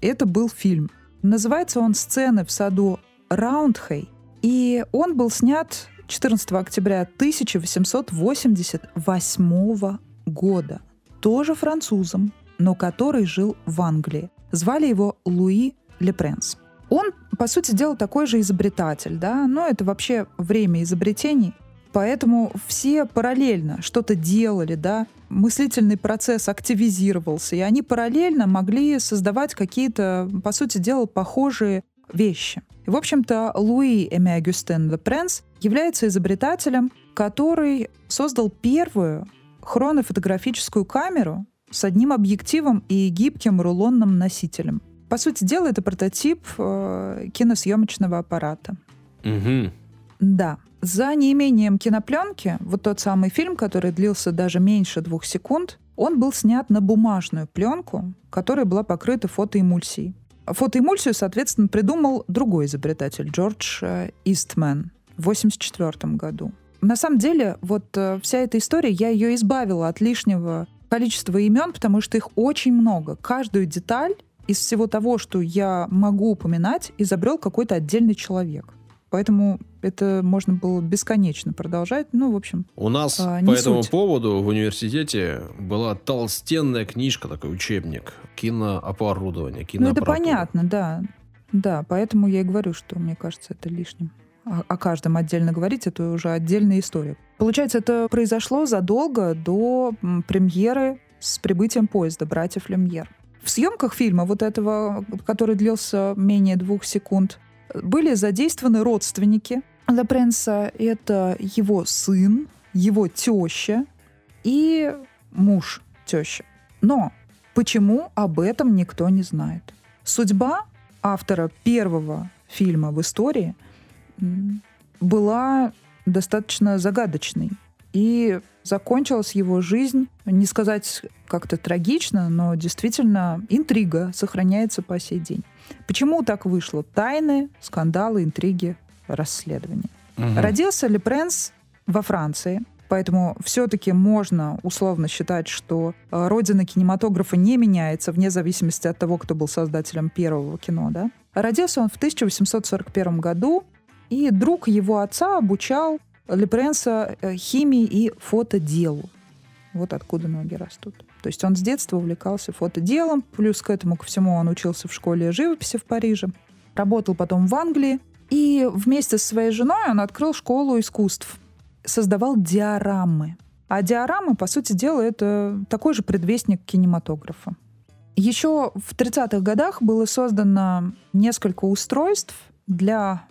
это был фильм. Называется он «Сцены в саду Раундхей», и он был снят 14 октября 1888 года. Тоже французом, но который жил в Англии. Звали его Луи Лепренс. Он, по сути дела, такой же изобретатель, да, но это вообще время изобретений, поэтому все параллельно что-то делали, да, мыслительный процесс активизировался, и они параллельно могли создавать какие-то, по сути дела, похожие вещи. И, в общем-то, Луи Эми Агюстен Лепренс является изобретателем, который создал первую хронофотографическую камеру с одним объективом и гибким рулонным носителем. По сути дела, это прототип э, киносъемочного аппарата. Угу. Да. За неимением кинопленки, вот тот самый фильм, который длился даже меньше двух секунд, он был снят на бумажную пленку, которая была покрыта фотоэмульсией. Фотоэмульсию, соответственно, придумал другой изобретатель, Джордж э, Истмен, в 1984 году. На самом деле, вот э, вся эта история, я ее избавила от лишнего количества имен, потому что их очень много. Каждую деталь из всего того, что я могу упоминать, изобрел какой-то отдельный человек. Поэтому это можно было бесконечно продолжать. Ну, в общем, У нас А, по этому суть. поводу в университете была толстенная книжка, такой учебник кинооборудования, ну это понятно, да. Да, поэтому я и говорю, что мне кажется, это лишним. О, каждом отдельно говорить, это уже отдельная история. Получается, это произошло задолго до премьеры с прибытием поезда братьев Люмьер. В съемках фильма вот этого, который длился менее двух секунд, были задействованы родственники Лепренса. Это его сын, его теща и муж тещи. Но почему об этом никто не знает? Судьба автора первого фильма в истории была достаточно загадочной. И закончилась его жизнь, не сказать как-то трагично, но действительно интрига сохраняется по сей день. Почему так вышло? Тайны, скандалы, интриги, расследования. Мгм. Родился Лепренс во Франции, поэтому все-таки можно условно считать, что э, родина кинематографа не меняется вне зависимости от того, кто был создателем первого кино. Да? Родился он в 1841 году, и друг его отца обучал Лепренса э, химии и фотоделу. Вот откуда ноги растут. То есть он с детства увлекался фотоделом, плюс к этому ко всему он учился в школе живописи в Париже, работал потом в Англии, И вместе со своей женой он открыл школу искусств. Создавал диорамы. А диорамы, по сути дела, это такой же предвестник кинематографа. Еще в 30-х годах было создано несколько устройств для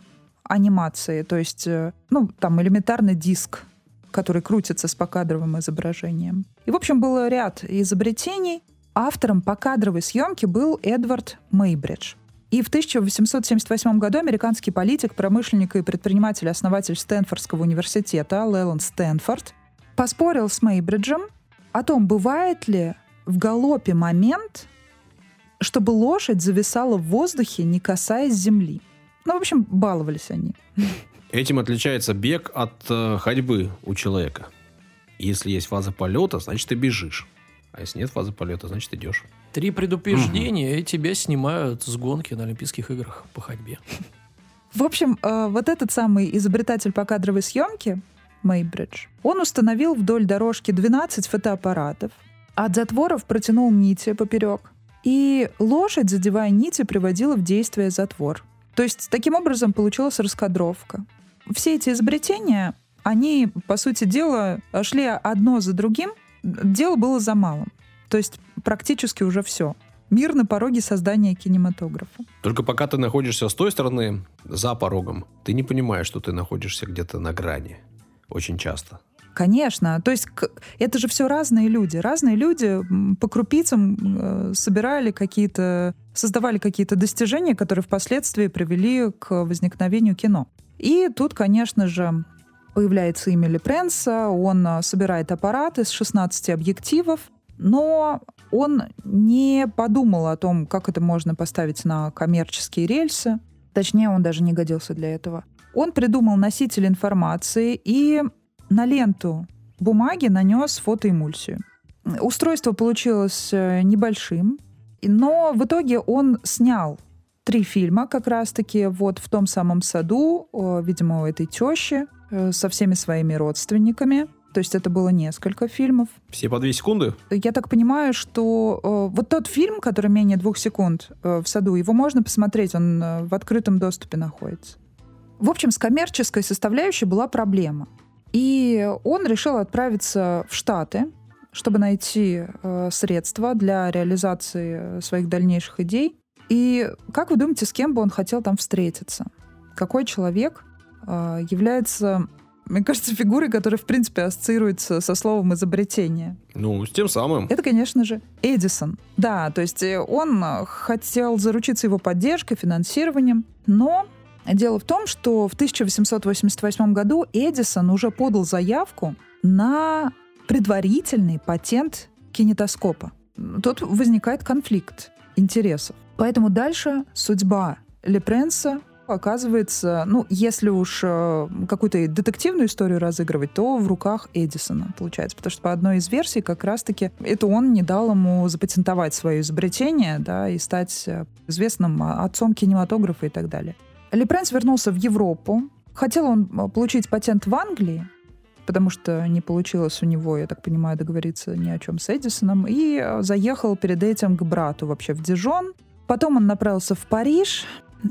анимации, то есть, э, ну, там элементарный диск, который крутится с покадровым изображением. И, в общем, был ряд изобретений. Автором покадровой съемки был Эдвард Мейбридж. И в 1878 году американский политик, промышленник и предприниматель, основатель Стэнфордского университета Леланд Стэнфорд поспорил с Мейбриджем о том, бывает ли в галопе момент, чтобы лошадь зависала в воздухе, не касаясь земли. Ну, в общем, баловались они. Этим отличается бег от э, ходьбы у человека. Если есть фаза полета, значит ты бежишь. А если нет фазы полета, значит идешь. Три предупреждения, и тебя снимают с гонки на Олимпийских играх по ходьбе. В общем, э, вот этот самый изобретатель по кадровой съемке, Мейбридж, он установил вдоль дорожки 12 фотоаппаратов, от затворов протянул нити поперек, и лошадь, задевая нити, приводила в действие затвор. То есть таким образом получилась раскадровка. Все эти изобретения, они, по сути дела, шли одно за другим. Дело было за малым. То есть практически уже все. Мир на пороге создания кинематографа. Только пока ты находишься с той стороны, за порогом, ты не понимаешь, что ты находишься где-то на грани. Очень часто. Конечно. То есть это же все разные люди. Разные люди по крупицам э, собирали какие-то, создавали какие-то достижения, которые впоследствии привели к возникновению кино. И тут, конечно же, появляется Эмили Пренса, он э, собирает аппараты с 16 объективов, но он не подумал о том, как это можно поставить на коммерческие рельсы. Точнее, он даже не годился для этого. Он придумал носитель информации и на ленту бумаги нанес фотоэмульсию. Устройство получилось э, небольшим, но в итоге он снял три фильма как раз-таки вот в том самом саду, видимо, у этой тещи, со всеми своими родственниками. То есть это было несколько фильмов. Все по две секунды? Я так понимаю, что э, вот тот фильм, который менее двух секунд э, в саду, его можно посмотреть, он э, в открытом доступе находится. В общем, с коммерческой составляющей была проблема. И он решил отправиться в Штаты, чтобы найти э, средства для реализации своих дальнейших идей. И как вы думаете, с кем бы он хотел там встретиться? Какой человек э, является, мне кажется, фигурой, которая, в принципе, ассоциируется со словом изобретение? Ну, с тем самым. Это, конечно же, Эдисон. Да, то есть э, он хотел заручиться его поддержкой, финансированием, но Дело в том, что в 1888 году Эдисон уже подал заявку на предварительный патент кинетоскопа. Тут возникает конфликт интересов. Поэтому дальше судьба Лепренса оказывается, ну, если уж э, какую-то детективную историю разыгрывать, то в руках Эдисона, получается. Потому что по одной из версий как раз-таки это он не дал ему запатентовать свое изобретение, да, и стать э, известным отцом кинематографа и так далее. Лепренс вернулся в Европу. Хотел он э, получить патент в Англии, потому что не получилось у него, я так понимаю, договориться ни о чем с Эдисоном, и э, заехал перед этим к брату вообще в Дижон. Потом он направился в Париж,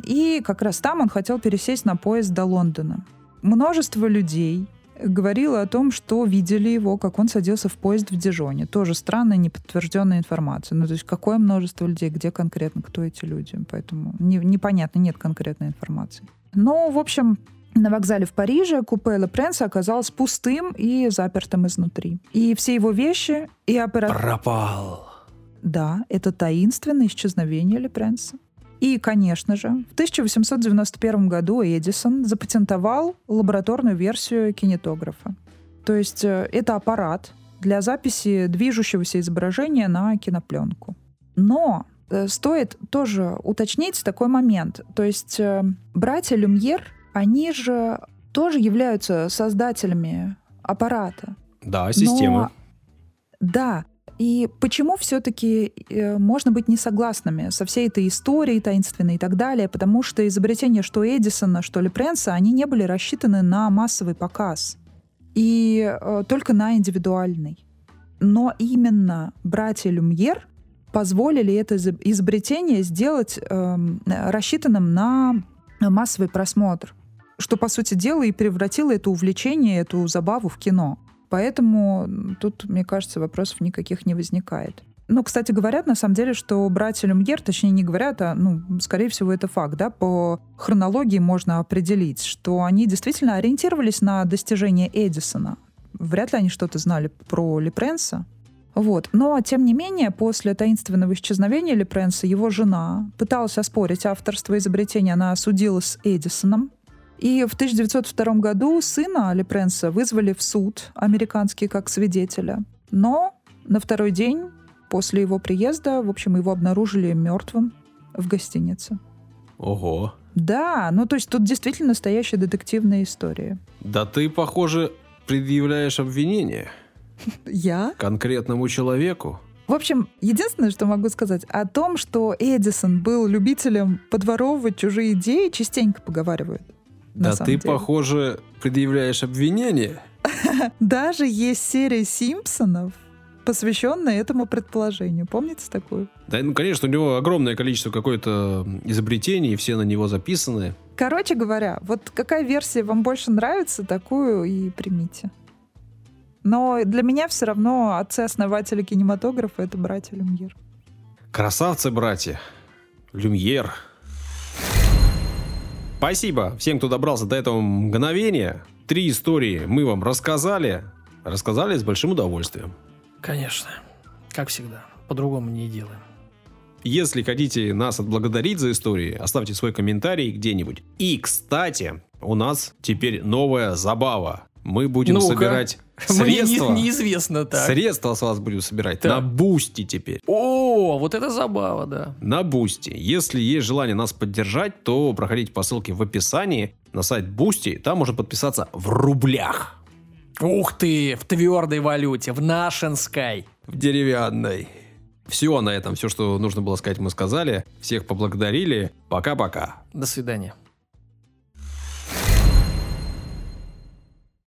и как раз там он хотел пересесть на поезд до Лондона. Множество людей говорило о том, что видели его, как он садился в поезд в Дижоне. Тоже странная, неподтвержденная информация. Ну, то есть какое множество людей, где конкретно, кто эти люди. Поэтому не, непонятно, нет конкретной информации. Но, в общем, на вокзале в Париже купе Ле Пренса оказалось пустым и запертым изнутри. И все его вещи и аппарат... Пропал. Да, это таинственное исчезновение Ле Пренса. И, конечно же, в 1891 году Эдисон запатентовал лабораторную версию кинетографа. То есть э, это аппарат для записи движущегося изображения на кинопленку. Но э, стоит тоже уточнить такой момент. То есть э, братья Люмьер, они же тоже являются создателями аппарата. Да, системы. Но, да, и почему все-таки э, можно быть не согласными со всей этой историей таинственной и так далее? Потому что изобретения что Эдисона, что Лепренса, они не были рассчитаны на массовый показ. И э, только на индивидуальный. Но именно братья Люмьер позволили это изобретение сделать э, рассчитанным на массовый просмотр, что, по сути дела, и превратило это увлечение, эту забаву в кино. Поэтому тут, мне кажется, вопросов никаких не возникает. Ну, кстати, говорят, на самом деле, что братья Люмьер, точнее, не говорят, а, ну, скорее всего, это факт, да, по хронологии можно определить, что они действительно ориентировались на достижения Эдисона. Вряд ли они что-то знали про Лепренса. Вот. Но, тем не менее, после таинственного исчезновения Лепренса его жена пыталась оспорить авторство изобретения. Она осудила с Эдисоном. И в 1902 году сына Лепренса вызвали в суд американский как свидетеля. Но на второй день после его приезда, в общем, его обнаружили мертвым в гостинице. Ого. Да, ну то есть тут действительно настоящая детективная история. Да ты, похоже, предъявляешь обвинение. Я? Конкретному человеку. В общем, единственное, что могу сказать, о том, что Эдисон был любителем подворовывать чужие идеи, частенько поговаривают. Да ты, деле. похоже, предъявляешь обвинение. Даже есть серия Симпсонов, посвященная этому предположению. Помните такую? Да, ну, конечно, у него огромное количество какое-то изобретений, все на него записаны. Короче говоря, вот какая версия вам больше нравится, такую и примите. Но для меня все равно отцы-основатели кинематографа — это братья Люмьер. Красавцы, братья. Люмьер. Спасибо всем, кто добрался до этого мгновения. Три истории мы вам рассказали. Рассказали с большим удовольствием. Конечно. Как всегда. По-другому не делаем. Если хотите нас отблагодарить за истории, оставьте свой комментарий где-нибудь. И, кстати, у нас теперь новая забава. Мы будем ну собирать средства. Мне не, неизвестно так. Средства с вас будем собирать так. на Boosty теперь. О, вот это забава, да. На Boosty. Если есть желание нас поддержать, то проходите по ссылке в описании на сайт Boosty. Там можно подписаться в рублях. Ух ты, в твердой валюте, в нашинской. В деревянной. Все на этом, все, что нужно было сказать, мы сказали. Всех поблагодарили. Пока-пока. До свидания.